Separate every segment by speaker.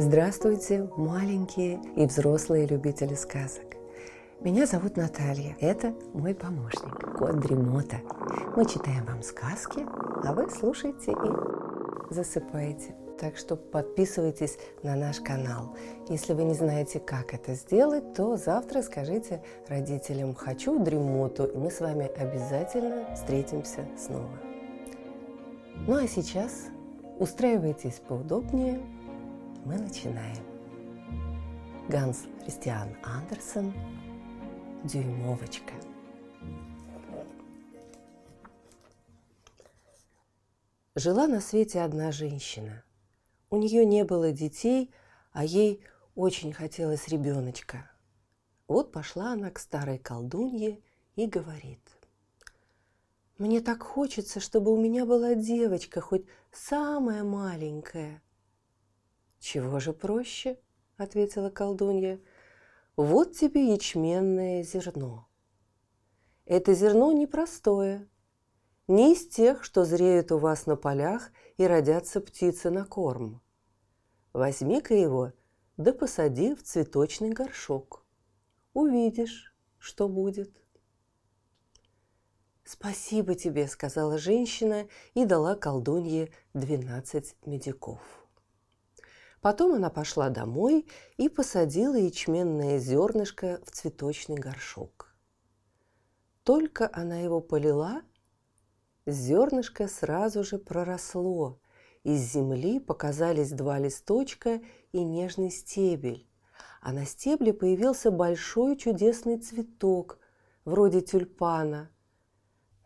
Speaker 1: Здравствуйте, маленькие и взрослые любители сказок. Меня зовут Наталья. Это мой помощник, кот Дремота. Мы читаем вам сказки, а вы слушаете и засыпаете. Так что подписывайтесь на наш канал. Если вы не знаете, как это сделать, то завтра скажите родителям «хочу дремоту», и мы с вами обязательно встретимся снова. Ну а сейчас устраивайтесь поудобнее, мы начинаем. Ганс Христиан Андерсон «Дюймовочка». Жила на свете одна женщина. У нее не было детей, а ей очень хотелось ребеночка. Вот пошла она к старой колдунье и говорит. «Мне так хочется, чтобы у меня была девочка, хоть самая маленькая». «Чего же проще?» – ответила колдунья. «Вот тебе ячменное зерно. Это зерно непростое, не из тех, что зреют у вас на полях и родятся птицы на корм. Возьми-ка его, да посади в цветочный горшок. Увидишь, что будет». «Спасибо тебе», – сказала женщина и дала колдунье двенадцать медиков. Потом она пошла домой и посадила ячменное зернышко в цветочный горшок. Только она его полила, зернышко сразу же проросло. Из земли показались два листочка и нежный стебель, а на стебле появился большой чудесный цветок, вроде тюльпана.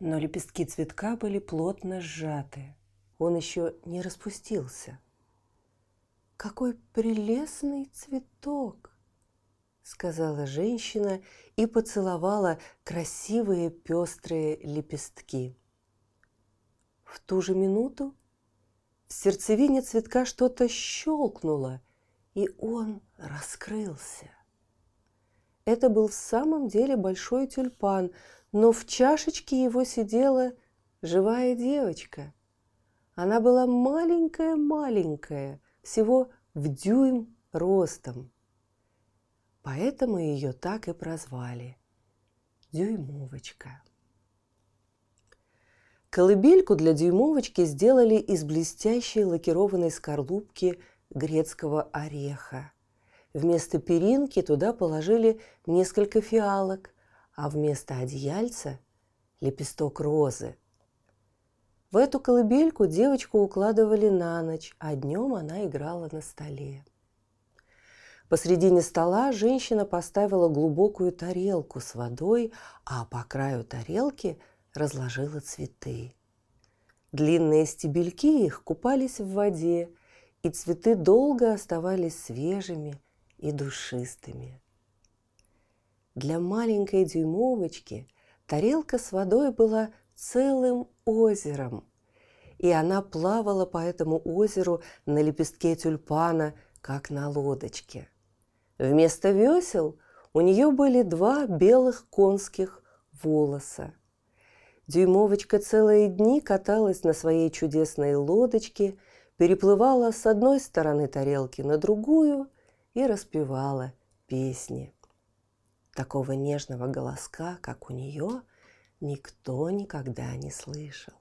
Speaker 1: Но лепестки цветка были плотно сжаты. Он еще не распустился – какой прелестный цветок!» сказала женщина и поцеловала красивые пестрые лепестки. В ту же минуту в сердцевине цветка что-то щелкнуло, и он раскрылся. Это был в самом деле большой тюльпан, но в чашечке его сидела живая девочка. Она была маленькая-маленькая – всего в дюйм ростом. Поэтому ее так и прозвали – Дюймовочка. Колыбельку для дюймовочки сделали из блестящей лакированной скорлупки грецкого ореха. Вместо перинки туда положили несколько фиалок, а вместо одеяльца – лепесток розы – в эту колыбельку девочку укладывали на ночь, а днем она играла на столе. Посредине стола женщина поставила глубокую тарелку с водой, а по краю тарелки разложила цветы. Длинные стебельки их купались в воде, и цветы долго оставались свежими и душистыми. Для маленькой дюймовочки тарелка с водой была целым озером. И она плавала по этому озеру на лепестке тюльпана, как на лодочке. Вместо весел у нее были два белых конских волоса. Дюймовочка целые дни каталась на своей чудесной лодочке, переплывала с одной стороны тарелки на другую и распевала песни. Такого нежного голоска, как у нее, никто никогда не слышал.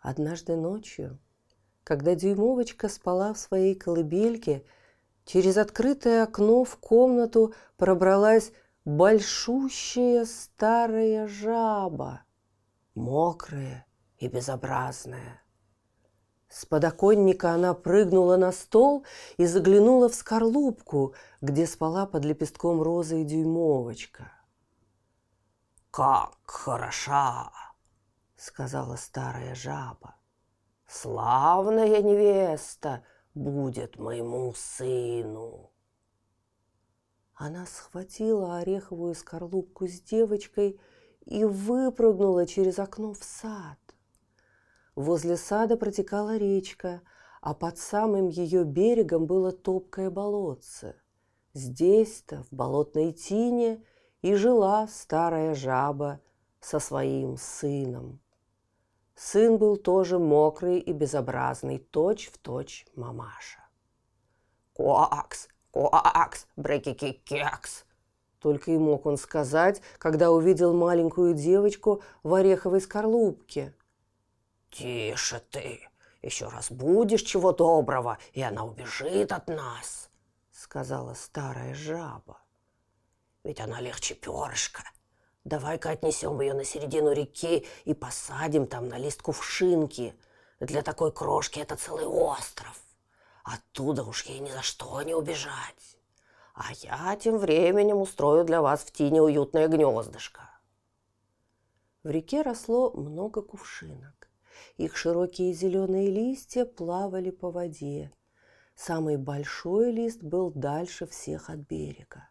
Speaker 1: Однажды ночью, когда дюймовочка спала в своей колыбельке, через открытое окно в комнату пробралась большущая старая жаба, мокрая и безобразная. С подоконника она прыгнула на стол и заглянула в скорлупку, где спала под лепестком розы и дюймовочка как хороша!» — сказала старая жаба. «Славная невеста будет моему сыну!» Она схватила ореховую скорлупку с девочкой и выпрыгнула через окно в сад. Возле сада протекала речка, а под самым ее берегом было топкое болотце. Здесь-то, в болотной тине, и жила старая жаба со своим сыном. Сын был тоже мокрый и безобразный, точь в точь мамаша. «Коакс! Коакс! Брекики-кекс!» Только и мог он сказать, когда увидел маленькую девочку в ореховой скорлупке. «Тише ты! Еще раз будешь чего доброго, и она убежит от нас!» сказала старая жаба. «Ведь она легче перышка. Давай-ка отнесем ее на середину реки и посадим там на лист кувшинки. Для такой крошки это целый остров. Оттуда уж ей ни за что не убежать. А я тем временем устрою для вас в тине уютное гнездышко. В реке росло много кувшинок. Их широкие зеленые листья плавали по воде. Самый большой лист был дальше всех от берега.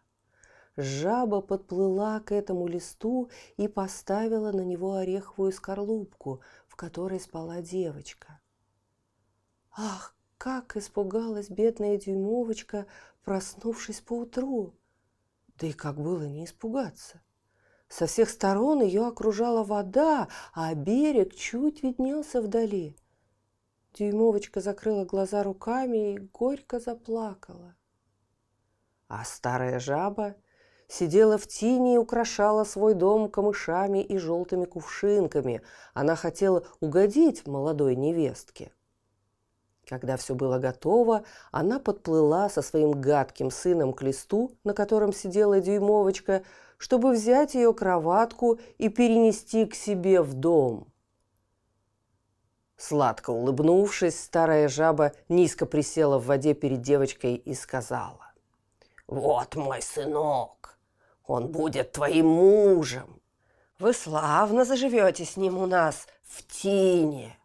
Speaker 1: Жаба подплыла к этому листу и поставила на него ореховую скорлупку, в которой спала девочка. Ах, как испугалась бедная дюймовочка, проснувшись поутру! Да и как было не испугаться? Со всех сторон ее окружала вода, а берег чуть виднелся вдали. Дюймовочка закрыла глаза руками и горько заплакала. А старая жаба сидела в тени и украшала свой дом камышами и желтыми кувшинками. Она хотела угодить молодой невестке. Когда все было готово, она подплыла со своим гадким сыном к листу, на котором сидела дюймовочка, чтобы взять ее кроватку и перенести к себе в дом. Сладко улыбнувшись, старая жаба низко присела в воде перед девочкой и сказала. «Вот мой сынок, он будет твоим мужем. Вы славно заживете с ним у нас в тине.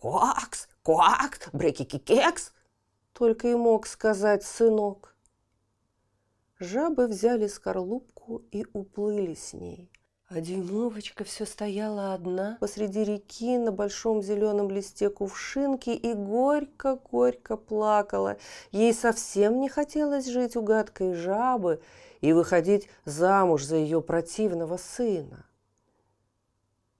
Speaker 1: Куакс, куакс, брекики-кекс, только и мог сказать сынок. Жабы взяли скорлупку и уплыли с ней. А дюймовочка все стояла одна посреди реки на большом зеленом листе кувшинки и горько-горько плакала. Ей совсем не хотелось жить у гадкой жабы и выходить замуж за ее противного сына.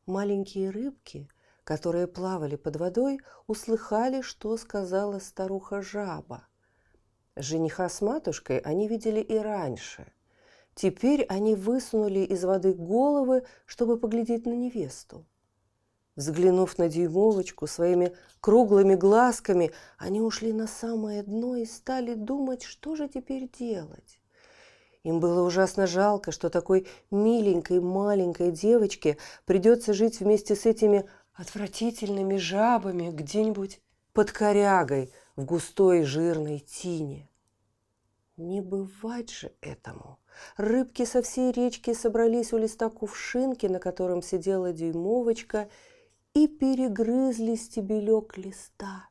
Speaker 1: Маленькие рыбки, которые плавали под водой, услыхали, что сказала старуха-жаба. Жениха с матушкой они видели и раньше – Теперь они высунули из воды головы, чтобы поглядеть на невесту. Взглянув на дюймовочку своими круглыми глазками, они ушли на самое дно и стали думать, что же теперь делать. Им было ужасно жалко, что такой миленькой маленькой девочке придется жить вместе с этими отвратительными жабами где-нибудь под корягой в густой жирной тине. Не бывать же этому. Рыбки со всей речки собрались у листа кувшинки, на котором сидела дюймовочка, и перегрызли стебелек листа.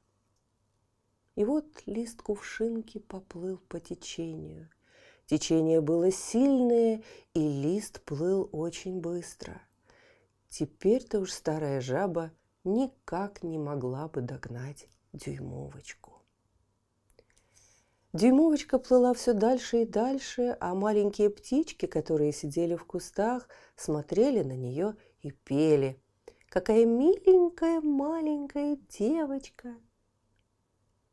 Speaker 1: И вот лист кувшинки поплыл по течению. Течение было сильное, и лист плыл очень быстро. Теперь-то уж старая жаба никак не могла бы догнать дюймовочку. Дюймовочка плыла все дальше и дальше, а маленькие птички, которые сидели в кустах, смотрели на нее и пели. «Какая миленькая маленькая девочка!»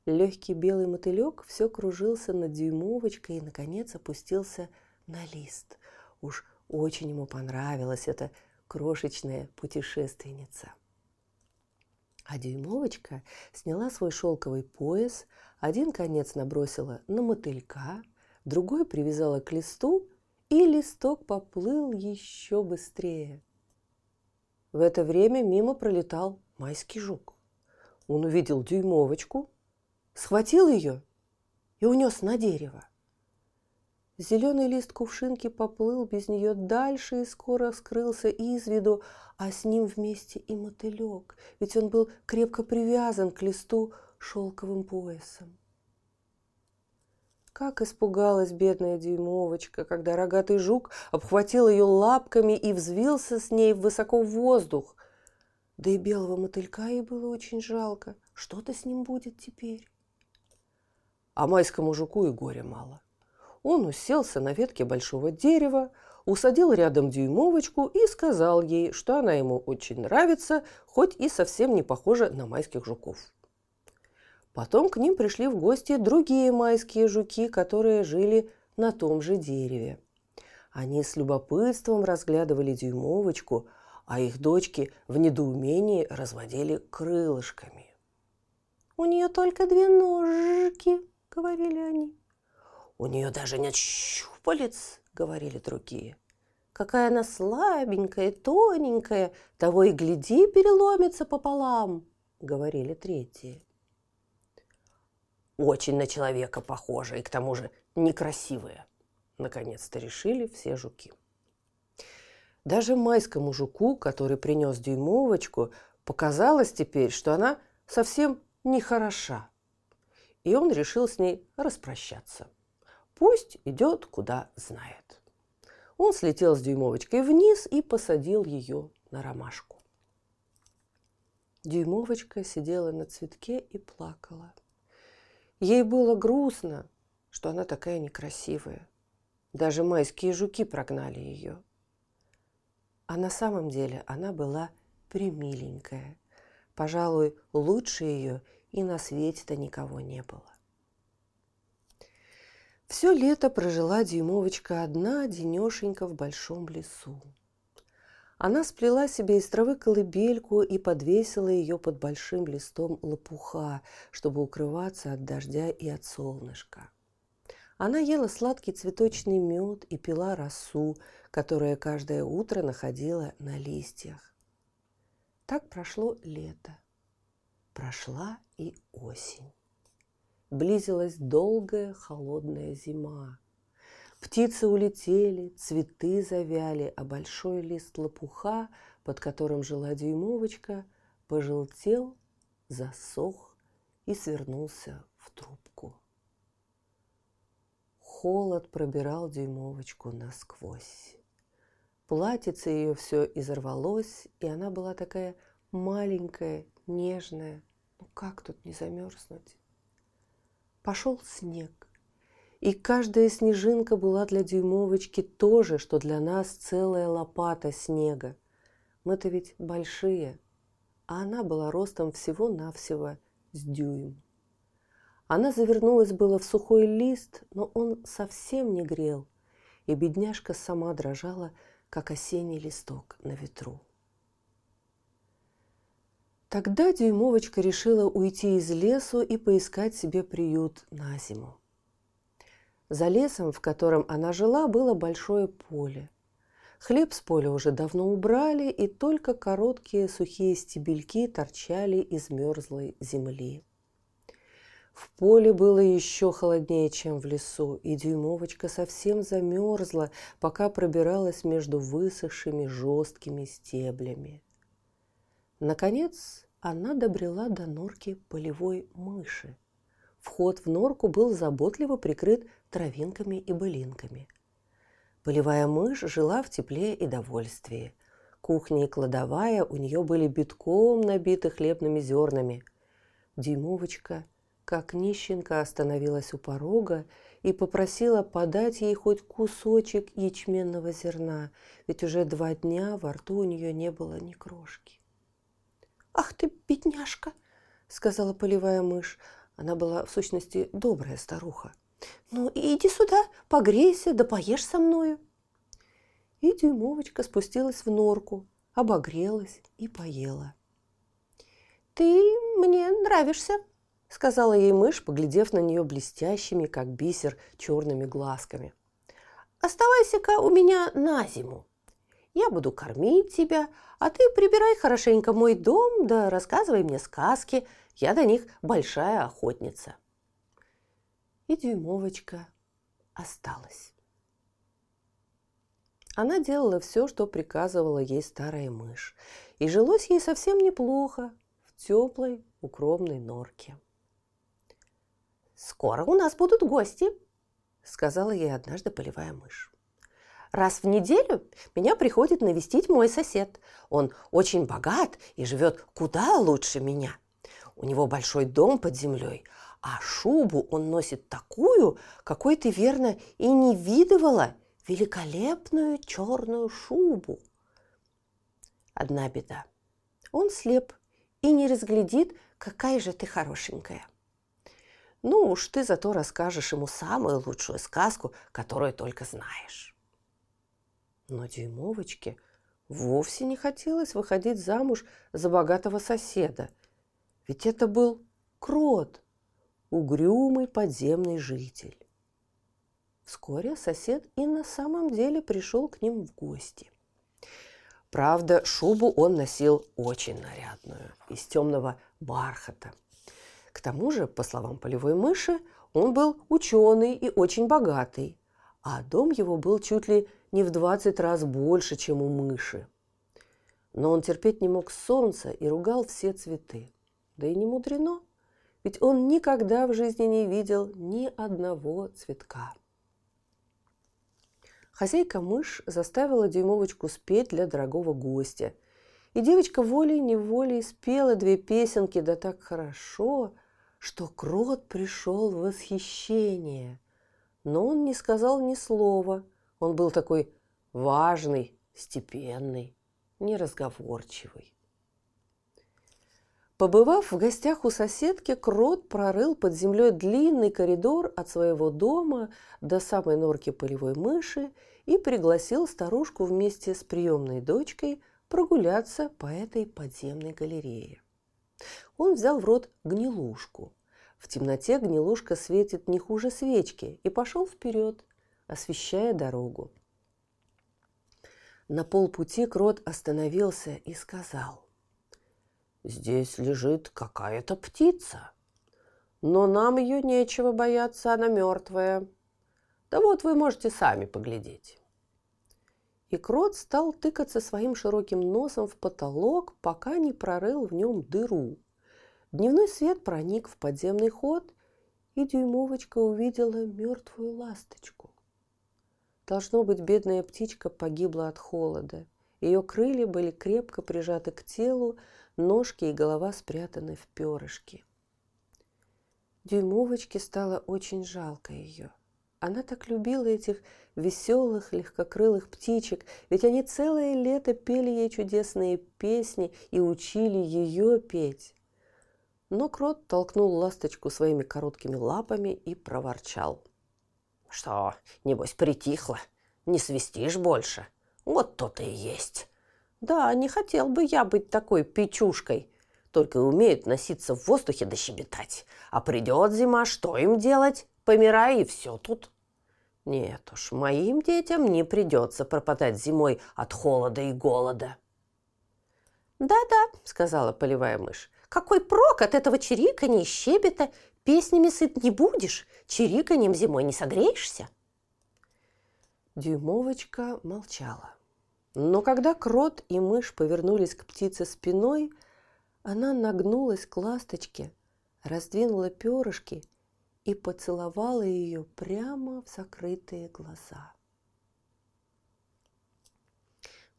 Speaker 1: Легкий белый мотылек все кружился над дюймовочкой и, наконец, опустился на лист. Уж очень ему понравилась эта крошечная путешественница. А дюймовочка сняла свой шелковый пояс, один конец набросила на мотылька, другой привязала к листу, и листок поплыл еще быстрее. В это время мимо пролетал майский жук. Он увидел дюймовочку, схватил ее и унес на дерево. Зеленый лист кувшинки поплыл без нее дальше и скоро скрылся из виду, а с ним вместе и мотылек, ведь он был крепко привязан к листу шелковым поясом. Как испугалась бедная дюймовочка, когда рогатый жук обхватил ее лапками и взвился с ней высоко в воздух. Да и белого мотылька ей было очень жалко. Что-то с ним будет теперь. А майскому жуку и горя мало. Он уселся на ветке большого дерева, усадил рядом дюймовочку и сказал ей, что она ему очень нравится, хоть и совсем не похожа на майских жуков. Потом к ним пришли в гости другие майские жуки, которые жили на том же дереве. Они с любопытством разглядывали дюймовочку, а их дочки в недоумении разводили крылышками. «У нее только две ножки», — говорили они. «У нее даже нет щупалец», — говорили другие. «Какая она слабенькая, тоненькая, того и гляди, переломится пополам», — говорили третьи. «Очень на человека похожа и к тому же некрасивая», — наконец-то решили все жуки. Даже майскому жуку, который принес дюймовочку, показалось теперь, что она совсем нехороша. И он решил с ней распрощаться. Пусть идет, куда знает. Он слетел с дюймовочкой вниз и посадил ее на ромашку. Дюймовочка сидела на цветке и плакала. Ей было грустно, что она такая некрасивая. Даже майские жуки прогнали ее. А на самом деле она была примиленькая. Пожалуй, лучше ее и на свете-то никого не было. Все лето прожила Дюймовочка одна, денешенька в большом лесу. Она сплела себе из травы колыбельку и подвесила ее под большим листом лопуха, чтобы укрываться от дождя и от солнышка. Она ела сладкий цветочный мед и пила росу, которая каждое утро находила на листьях. Так прошло лето. Прошла и осень. Близилась долгая холодная зима. Птицы улетели, цветы завяли, а большой лист лопуха, под которым жила дюймовочка, пожелтел, засох и свернулся в трубку. Холод пробирал дюймовочку насквозь. Платьице ее все изорвалось, и она была такая маленькая, нежная. Ну как тут не замерзнуть? Пошел снег, и каждая снежинка была для дюймовочки то же, что для нас целая лопата снега. Мы-то ведь большие, а она была ростом всего-навсего с дюйм. Она завернулась было в сухой лист, но он совсем не грел, и бедняжка сама дрожала, как осенний листок на ветру. Тогда Дюймовочка решила уйти из лесу и поискать себе приют на зиму. За лесом, в котором она жила, было большое поле. Хлеб с поля уже давно убрали, и только короткие сухие стебельки торчали из мерзлой земли. В поле было еще холоднее, чем в лесу, и дюймовочка совсем замерзла, пока пробиралась между высохшими жесткими стеблями. Наконец она добрела до норки полевой мыши. Вход в норку был заботливо прикрыт травинками и былинками. Полевая мышь жила в тепле и довольствии. Кухня и кладовая у нее были битком набиты хлебными зернами. Дюймовочка как нищенка остановилась у порога и попросила подать ей хоть кусочек ячменного зерна, ведь уже два дня во рту у нее не было ни крошки. «Ах ты, бедняжка!» — сказала полевая мышь. Она была, в сущности, добрая старуха. «Ну, иди сюда, погрейся, да поешь со мною». И Дюймовочка спустилась в норку, обогрелась и поела. «Ты мне нравишься», сказала ей мышь, поглядев на нее блестящими, как бисер, черными глазками. «Оставайся-ка у меня на зиму. Я буду кормить тебя, а ты прибирай хорошенько мой дом, да рассказывай мне сказки. Я до них большая охотница». И дюймовочка осталась. Она делала все, что приказывала ей старая мышь, и жилось ей совсем неплохо в теплой укромной норке. «Скоро у нас будут гости», – сказала ей однажды полевая мышь. Раз в неделю меня приходит навестить мой сосед. Он очень богат и живет куда лучше меня. У него большой дом под землей, а шубу он носит такую, какой ты верно и не видывала, великолепную черную шубу. Одна беда. Он слеп и не разглядит, какая же ты хорошенькая. Ну уж ты зато расскажешь ему самую лучшую сказку, которую только знаешь. Но Дюймовочке вовсе не хотелось выходить замуж за богатого соседа. Ведь это был крот, угрюмый подземный житель. Вскоре сосед и на самом деле пришел к ним в гости. Правда, шубу он носил очень нарядную, из темного бархата. К тому же, по словам полевой мыши, он был ученый и очень богатый, а дом его был чуть ли не в 20 раз больше, чем у мыши. Но он терпеть не мог солнца и ругал все цветы. Да и не мудрено, ведь он никогда в жизни не видел ни одного цветка. Хозяйка-мышь заставила Дюймовочку спеть для дорогого гостя. И девочка волей-неволей спела две песенки, да так хорошо, что крот пришел в восхищение. Но он не сказал ни слова. Он был такой важный, степенный, неразговорчивый. Побывав в гостях у соседки, Крот прорыл под землей длинный коридор от своего дома до самой норки полевой мыши и пригласил старушку вместе с приемной дочкой прогуляться по этой подземной галерее. Он взял в рот гнилушку. В темноте гнилушка светит не хуже свечки и пошел вперед, освещая дорогу. На полпути Крот остановился и сказал. Здесь лежит какая-то птица. Но нам ее нечего бояться, она мертвая. Да вот вы можете сами поглядеть. И крот стал тыкаться своим широким носом в потолок, пока не прорыл в нем дыру. Дневной свет проник в подземный ход, и дюймовочка увидела мертвую ласточку. Должно быть, бедная птичка погибла от холода. Ее крылья были крепко прижаты к телу, ножки и голова спрятаны в перышки. Дюймовочке стало очень жалко ее. Она так любила этих веселых, легкокрылых птичек, ведь они целое лето пели ей чудесные песни и учили ее петь. Но крот толкнул ласточку своими короткими лапами и проворчал. «Что, небось, притихло? Не свистишь больше? Вот то-то и есть. Да, не хотел бы я быть такой печушкой. Только умеют носиться в воздухе да щебетать. А придет зима, что им делать? Помирай, и все тут. Нет уж, моим детям не придется пропадать зимой от холода и голода. «Да-да», — сказала полевая мышь, — «какой прок от этого чириканья и щебета? Песнями сыт не будешь, чириканьем зимой не согреешься». Дюймовочка молчала. Но когда крот и мышь повернулись к птице спиной, она нагнулась к ласточке, раздвинула перышки и поцеловала ее прямо в закрытые глаза.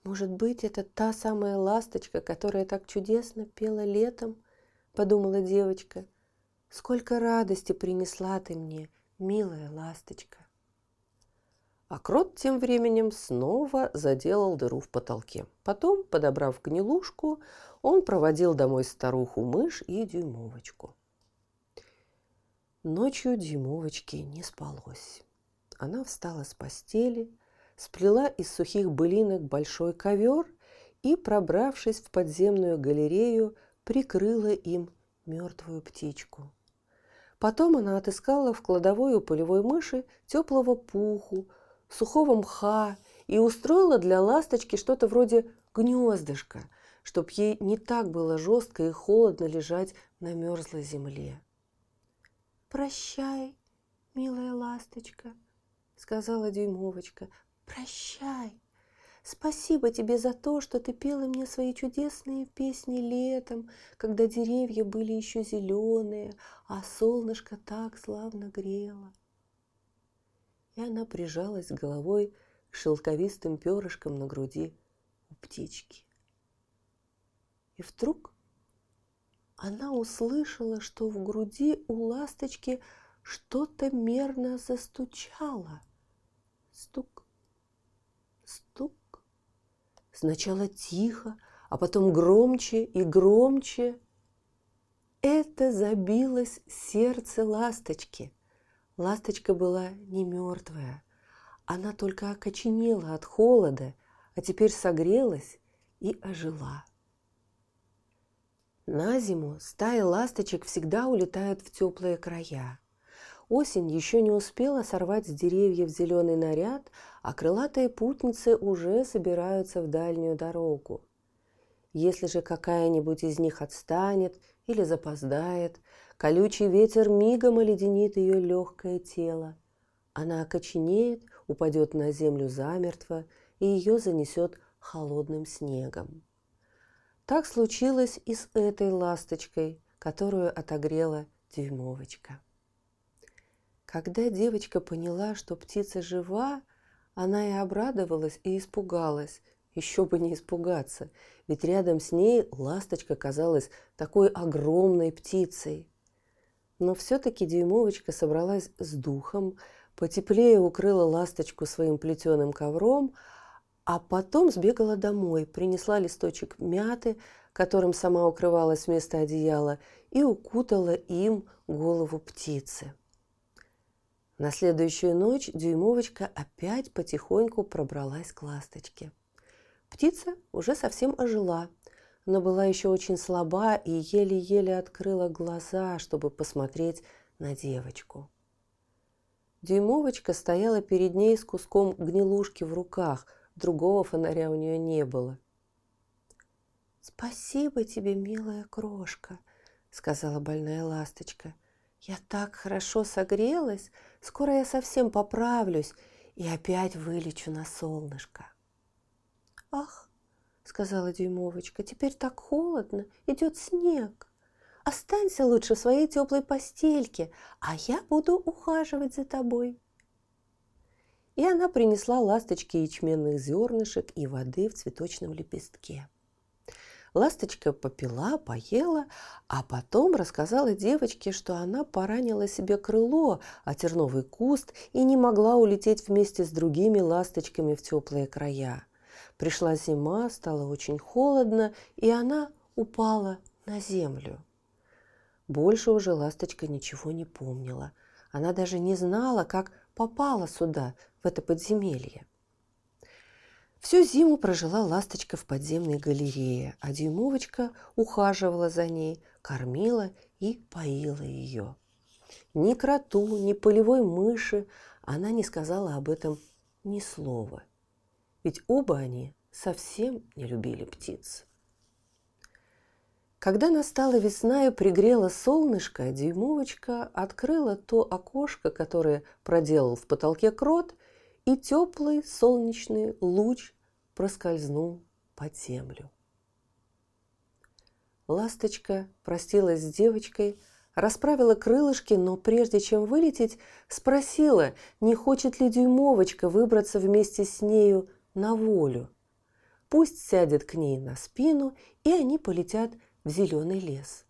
Speaker 1: «Может быть, это та самая ласточка, которая так чудесно пела летом?» – подумала девочка. «Сколько радости принесла ты мне, милая ласточка!» А крот тем временем снова заделал дыру в потолке. Потом, подобрав гнилушку, он проводил домой старуху-мышь и дюймовочку. Ночью дюймовочке не спалось. Она встала с постели, сплела из сухих былинок большой ковер и, пробравшись в подземную галерею, прикрыла им мертвую птичку. Потом она отыскала в кладовой у полевой мыши теплого пуху, сухого мха и устроила для ласточки что-то вроде гнездышка, чтоб ей не так было жестко и холодно лежать на мерзлой земле. «Прощай, милая ласточка», — сказала дюймовочка, — «прощай». Спасибо тебе за то, что ты пела мне свои чудесные песни летом, когда деревья были еще зеленые, а солнышко так славно грело и она прижалась головой к шелковистым перышкам на груди у птички. И вдруг она услышала, что в груди у ласточки что-то мерно застучало. Стук. Сначала тихо, а потом громче и громче. это забилось сердце ласточки. Ласточка была не мертвая, она только окоченела от холода, а теперь согрелась и ожила. На зиму стаи ласточек всегда улетают в теплые края. Осень еще не успела сорвать с деревьев зеленый наряд, а крылатые путницы уже собираются в дальнюю дорогу. Если же какая-нибудь из них отстанет или запоздает, колючий ветер мигом оледенит ее легкое тело. Она окоченеет, упадет на землю замертво, и ее занесет холодным снегом. Так случилось и с этой ласточкой, которую отогрела дюймовочка. Когда девочка поняла, что птица жива, она и обрадовалась, и испугалась. Еще бы не испугаться, ведь рядом с ней ласточка казалась такой огромной птицей. Но все-таки дюймовочка собралась с духом, потеплее укрыла ласточку своим плетеным ковром, а потом сбегала домой, принесла листочек мяты, которым сама укрывалась вместо одеяла, и укутала им голову птицы. На следующую ночь дюймовочка опять потихоньку пробралась к ласточке. Птица уже совсем ожила, но была еще очень слаба и еле-еле открыла глаза, чтобы посмотреть на девочку. Дюймовочка стояла перед ней с куском гнилушки в руках – Другого фонаря у нее не было. «Спасибо тебе, милая крошка», — сказала больная ласточка. «Я так хорошо согрелась, скоро я совсем поправлюсь и опять вылечу на солнышко». «Ах», — сказала дюймовочка, — «теперь так холодно, идет снег. Останься лучше в своей теплой постельке, а я буду ухаживать за тобой» и она принесла ласточке ячменных зернышек и воды в цветочном лепестке. Ласточка попила, поела, а потом рассказала девочке, что она поранила себе крыло, а терновый куст и не могла улететь вместе с другими ласточками в теплые края. Пришла зима, стало очень холодно, и она упала на землю. Больше уже ласточка ничего не помнила. Она даже не знала, как попала сюда, в это подземелье. Всю зиму прожила ласточка в подземной галерее, а дюймовочка ухаживала за ней, кормила и поила ее. Ни кроту, ни полевой мыши она не сказала об этом ни слова. Ведь оба они совсем не любили птиц. Когда настала весна и пригрело солнышко, дюймовочка открыла то окошко, которое проделал в потолке крот, и теплый солнечный луч проскользнул под землю. Ласточка простилась с девочкой, расправила крылышки, но прежде чем вылететь, спросила, не хочет ли дюймовочка выбраться вместе с нею на волю. Пусть сядет к ней на спину, и они полетят в зеленый лес.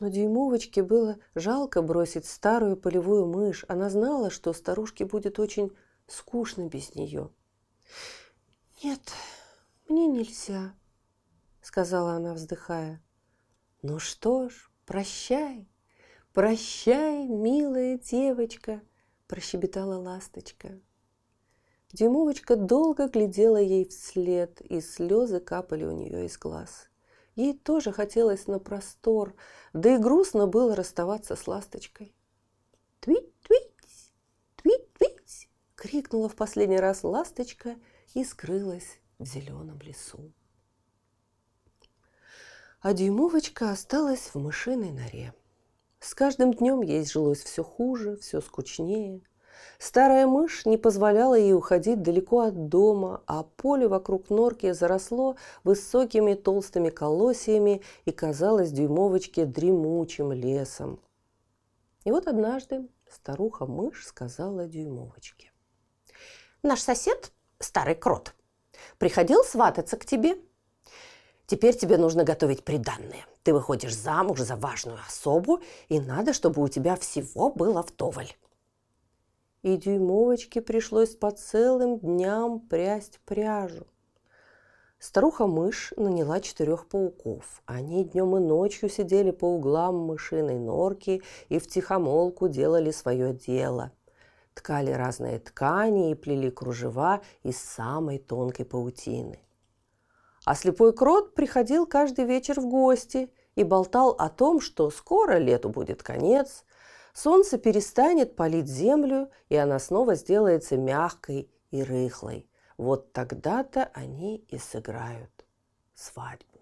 Speaker 1: Но дюймовочке было жалко бросить старую полевую мышь. Она знала, что старушке будет очень скучно без нее. «Нет, мне нельзя», — сказала она, вздыхая. «Ну что ж, прощай, прощай, милая девочка», — прощебетала ласточка. Дюймовочка долго глядела ей вслед, и слезы капали у нее из глаз. Ей тоже хотелось на простор, да и грустно было расставаться с ласточкой. «Твить-твить! Твить-твить!» — крикнула в последний раз ласточка и скрылась в зеленом лесу. А дюймовочка осталась в мышиной норе. С каждым днем ей жилось все хуже, все скучнее – Старая мышь не позволяла ей уходить далеко от дома, а поле вокруг норки заросло высокими толстыми колосьями и казалось дюймовочке дремучим лесом. И вот однажды старуха-мышь сказала дюймовочке. «Наш сосед, старый крот, приходил свататься к тебе. Теперь тебе нужно готовить приданное. Ты выходишь замуж за важную особу, и надо, чтобы у тебя всего было вдоволь и дюймовочке пришлось по целым дням прясть пряжу. Старуха-мышь наняла четырех пауков. Они днем и ночью сидели по углам мышиной норки и втихомолку делали свое дело. Ткали разные ткани и плели кружева из самой тонкой паутины. А слепой крот приходил каждый вечер в гости и болтал о том, что скоро лету будет конец, солнце перестанет палить землю, и она снова сделается мягкой и рыхлой – вот тогда-то они и сыграют свадьбу.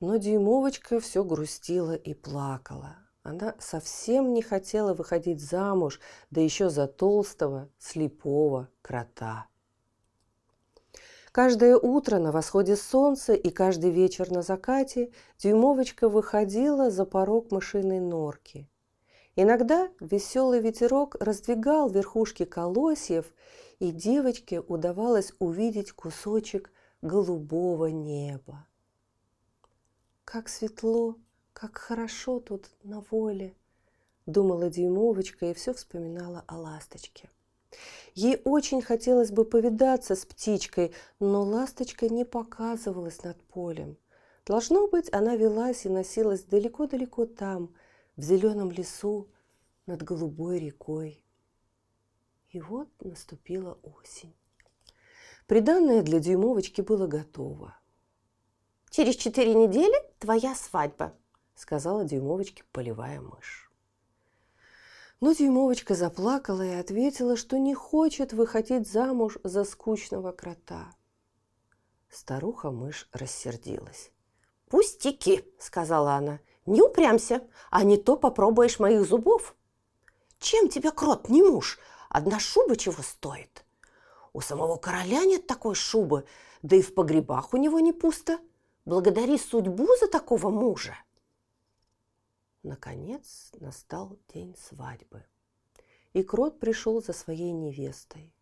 Speaker 1: Но Дюймовочка все грустила и плакала. Она совсем не хотела выходить замуж, да еще за толстого, слепого крота. Каждое утро на восходе солнца и каждый вечер на закате Дюймовочка выходила за порог мышиной норки. Иногда веселый ветерок раздвигал верхушки колосьев, и девочке удавалось увидеть кусочек голубого неба. «Как светло, как хорошо тут на воле!» – думала Дюймовочка и все вспоминала о ласточке. Ей очень хотелось бы повидаться с птичкой, но ласточка не показывалась над полем. Должно быть, она велась и носилась далеко-далеко там, в зеленом лесу, над голубой рекой. И вот наступила осень. Приданное для дюймовочки было готово.
Speaker 2: «Через четыре недели твоя свадьба», —
Speaker 1: сказала дюймовочке полевая мышь. Но дюймовочка заплакала и ответила, что не хочет выходить замуж за скучного крота. Старуха-мышь рассердилась.
Speaker 2: «Пустяки!» — сказала она. «Не упрямся, а не то попробуешь моих зубов. Чем тебе крот не муж? Одна шуба чего стоит? У самого короля нет такой шубы, да и в погребах у него не пусто. Благодари судьбу за такого мужа.
Speaker 1: Наконец настал день свадьбы, и Крот пришел за своей невестой.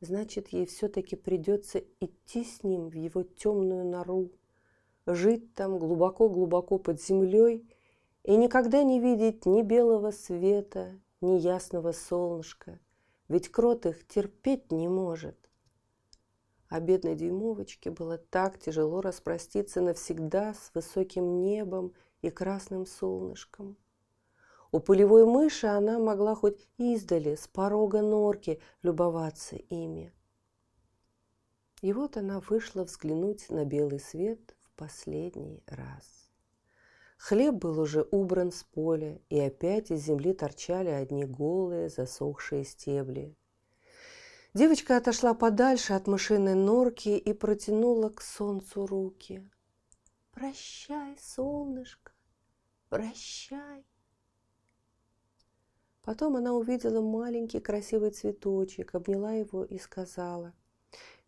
Speaker 1: Значит, ей все-таки придется идти с ним в его темную нору, жить там глубоко-глубоко под землей и никогда не видеть ни белого света, неясного солнышка, ведь крот их терпеть не может. А бедной дюймовочке было так тяжело распроститься навсегда с высоким небом и красным солнышком. У полевой мыши она могла хоть издали, с порога норки, любоваться ими. И вот она вышла взглянуть на белый свет в последний раз. Хлеб был уже убран с поля, и опять из земли торчали одни голые засохшие стебли. Девочка отошла подальше от мышиной норки и протянула к солнцу руки. «Прощай, солнышко, прощай!» Потом она увидела маленький красивый цветочек, обняла его и сказала,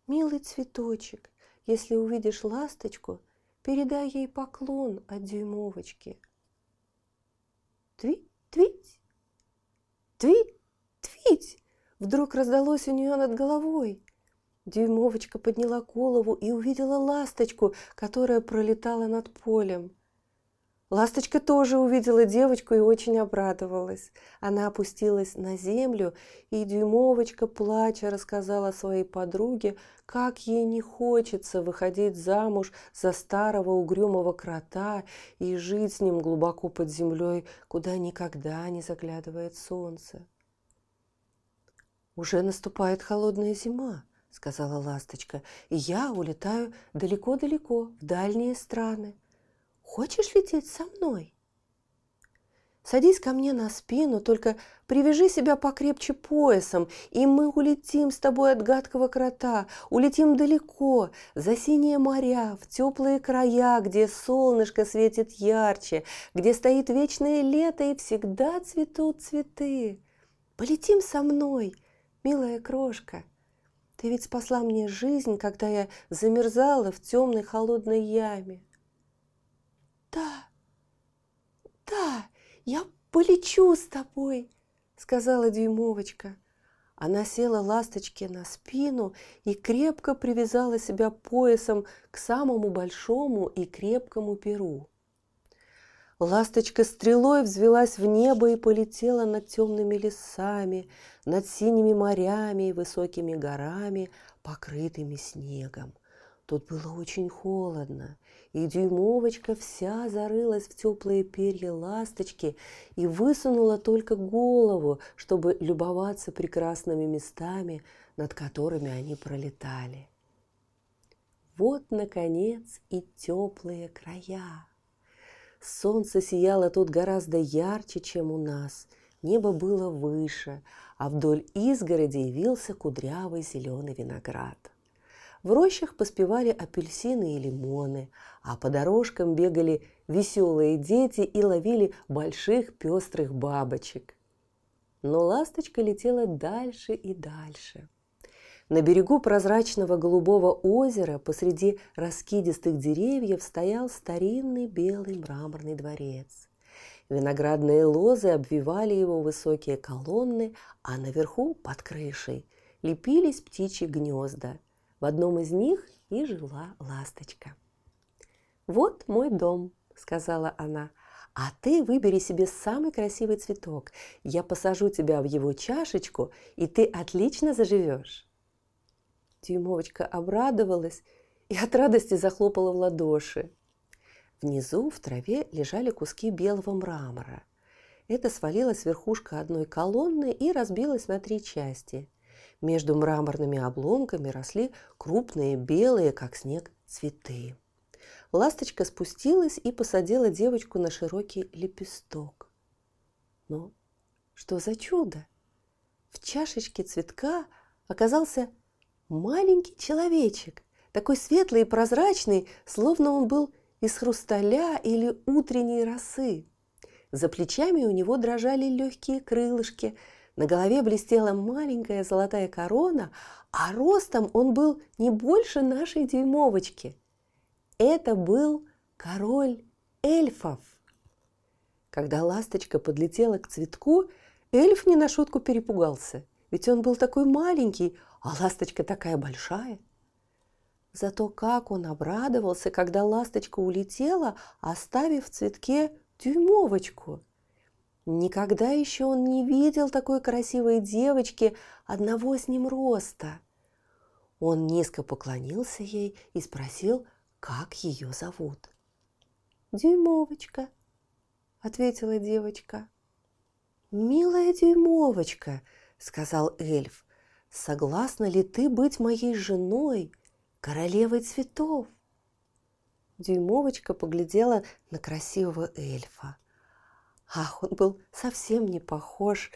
Speaker 1: «Милый цветочек, если увидишь ласточку – Передай ей поклон от дюймовочки. Твить, твить, твить, твить! Вдруг раздалось у нее над головой. Дюймовочка подняла голову и увидела ласточку, которая пролетала над полем. Ласточка тоже увидела девочку и очень обрадовалась. Она опустилась на землю, и Дюймовочка, плача, рассказала своей подруге, как ей не хочется выходить замуж за старого угрюмого крота и жить с ним глубоко под землей, куда никогда не заглядывает солнце. «Уже наступает холодная зима», — сказала ласточка, — «и я улетаю далеко-далеко, в дальние страны. Хочешь лететь со мной? Садись ко мне на спину, только привяжи себя покрепче поясом, и мы улетим с тобой от гадкого крота, улетим далеко, за синие моря, в теплые края, где солнышко светит ярче, где стоит вечное лето и всегда цветут цветы. Полетим со мной, милая крошка. Ты ведь спасла мне жизнь, когда я замерзала в темной холодной яме. «Да, да, я полечу с тобой», — сказала Дюймовочка. Она села ласточке на спину и крепко привязала себя поясом к самому большому и крепкому перу. Ласточка стрелой взвелась в небо и полетела над темными лесами, над синими морями и высокими горами, покрытыми снегом. Тут было очень холодно, и дюймовочка вся зарылась в теплые перья ласточки и высунула только голову, чтобы любоваться прекрасными местами, над которыми они пролетали. Вот, наконец, и теплые края. Солнце сияло тут гораздо ярче, чем у нас. Небо было выше, а вдоль изгороди явился кудрявый зеленый виноград. В рощах поспевали апельсины и лимоны, а по дорожкам бегали веселые дети и ловили больших пестрых бабочек. Но ласточка летела дальше и дальше. На берегу прозрачного голубого озера посреди раскидистых деревьев стоял старинный белый мраморный дворец. Виноградные лозы обвивали его высокие колонны, а наверху, под крышей, лепились птичьи гнезда – в одном из них и жила ласточка. «Вот мой дом», – сказала она, – «а ты выбери себе самый красивый цветок. Я посажу тебя в его чашечку, и ты отлично заживешь». Дюймовочка обрадовалась и от радости захлопала в ладоши. Внизу в траве лежали куски белого мрамора. Это свалилась верхушка одной колонны и разбилась на три части. Между мраморными обломками росли крупные белые, как снег, цветы. Ласточка спустилась и посадила девочку на широкий лепесток. Но что за чудо? В чашечке цветка оказался маленький человечек, такой светлый и прозрачный, словно он был из хрусталя или утренней росы. За плечами у него дрожали легкие крылышки – на голове блестела маленькая золотая корона, а ростом он был не больше нашей дюймовочки. Это был король эльфов. Когда ласточка подлетела к цветку, эльф не на шутку перепугался, ведь он был такой маленький, а ласточка такая большая. Зато как он обрадовался, когда ласточка улетела, оставив в цветке дюймовочку – Никогда еще он не видел такой красивой девочки одного с ним роста. Он низко поклонился ей и спросил, как ее зовут. «Дюймовочка», — ответила девочка. «Милая дюймовочка», — сказал эльф, — «согласна ли ты быть моей женой, королевой цветов?» Дюймовочка поглядела на красивого эльфа. Ах, он был совсем не похож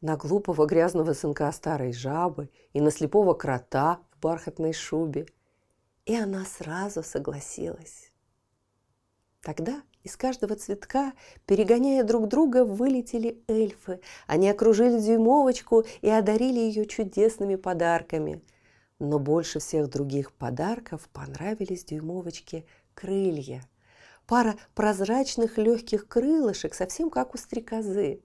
Speaker 1: на глупого грязного сынка старой жабы и на слепого крота в бархатной шубе. И она сразу согласилась. Тогда из каждого цветка, перегоняя друг друга, вылетели эльфы. Они окружили дюймовочку и одарили ее чудесными подарками. Но больше всех других подарков понравились дюймовочке крылья – пара прозрачных легких крылышек, совсем как у стрекозы.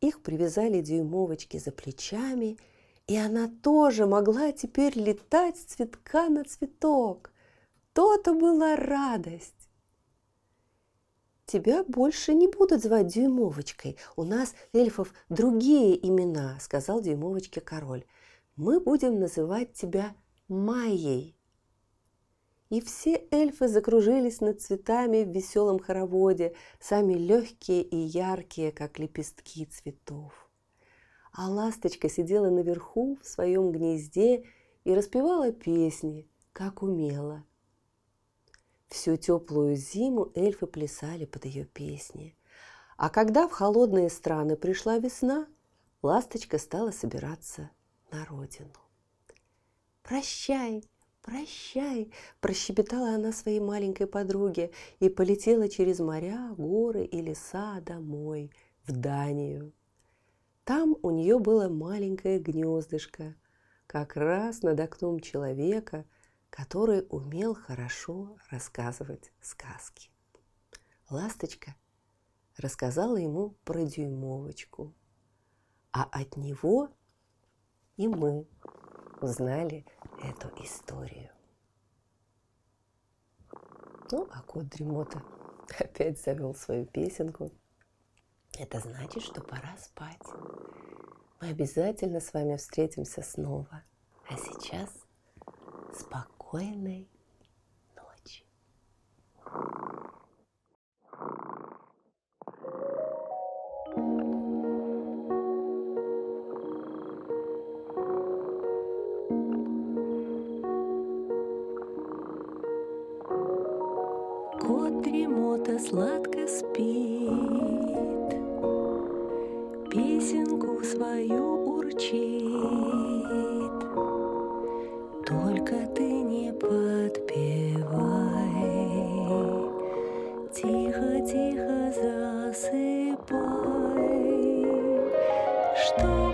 Speaker 1: Их привязали дюймовочки за плечами, и она тоже могла теперь летать с цветка на цветок. То-то была радость. «Тебя больше не будут звать Дюймовочкой. У нас, эльфов, другие имена», — сказал Дюймовочке король. «Мы будем называть тебя Майей» и все эльфы закружились над цветами в веселом хороводе, сами легкие и яркие, как лепестки цветов. А ласточка сидела наверху в своем гнезде и распевала песни, как умела. Всю теплую зиму эльфы плясали под ее песни. А когда в холодные страны пришла весна, ласточка стала собираться на родину. «Прощай, «Прощай!» – прощебетала она своей маленькой подруге и полетела через моря, горы и леса домой, в Данию. Там у нее было маленькое гнездышко, как раз над окном человека, который умел хорошо рассказывать сказки. Ласточка рассказала ему про дюймовочку, а от него и мы узнали эту историю. Ну, а кот дремота опять завел свою песенку. Это значит, что пора спать. Мы обязательно с вами встретимся снова. А сейчас спокойной ночи.
Speaker 3: Дремота сладко спит, Песенку свою урчит. Только ты не подпевай, Тихо-тихо засыпай, Чтобы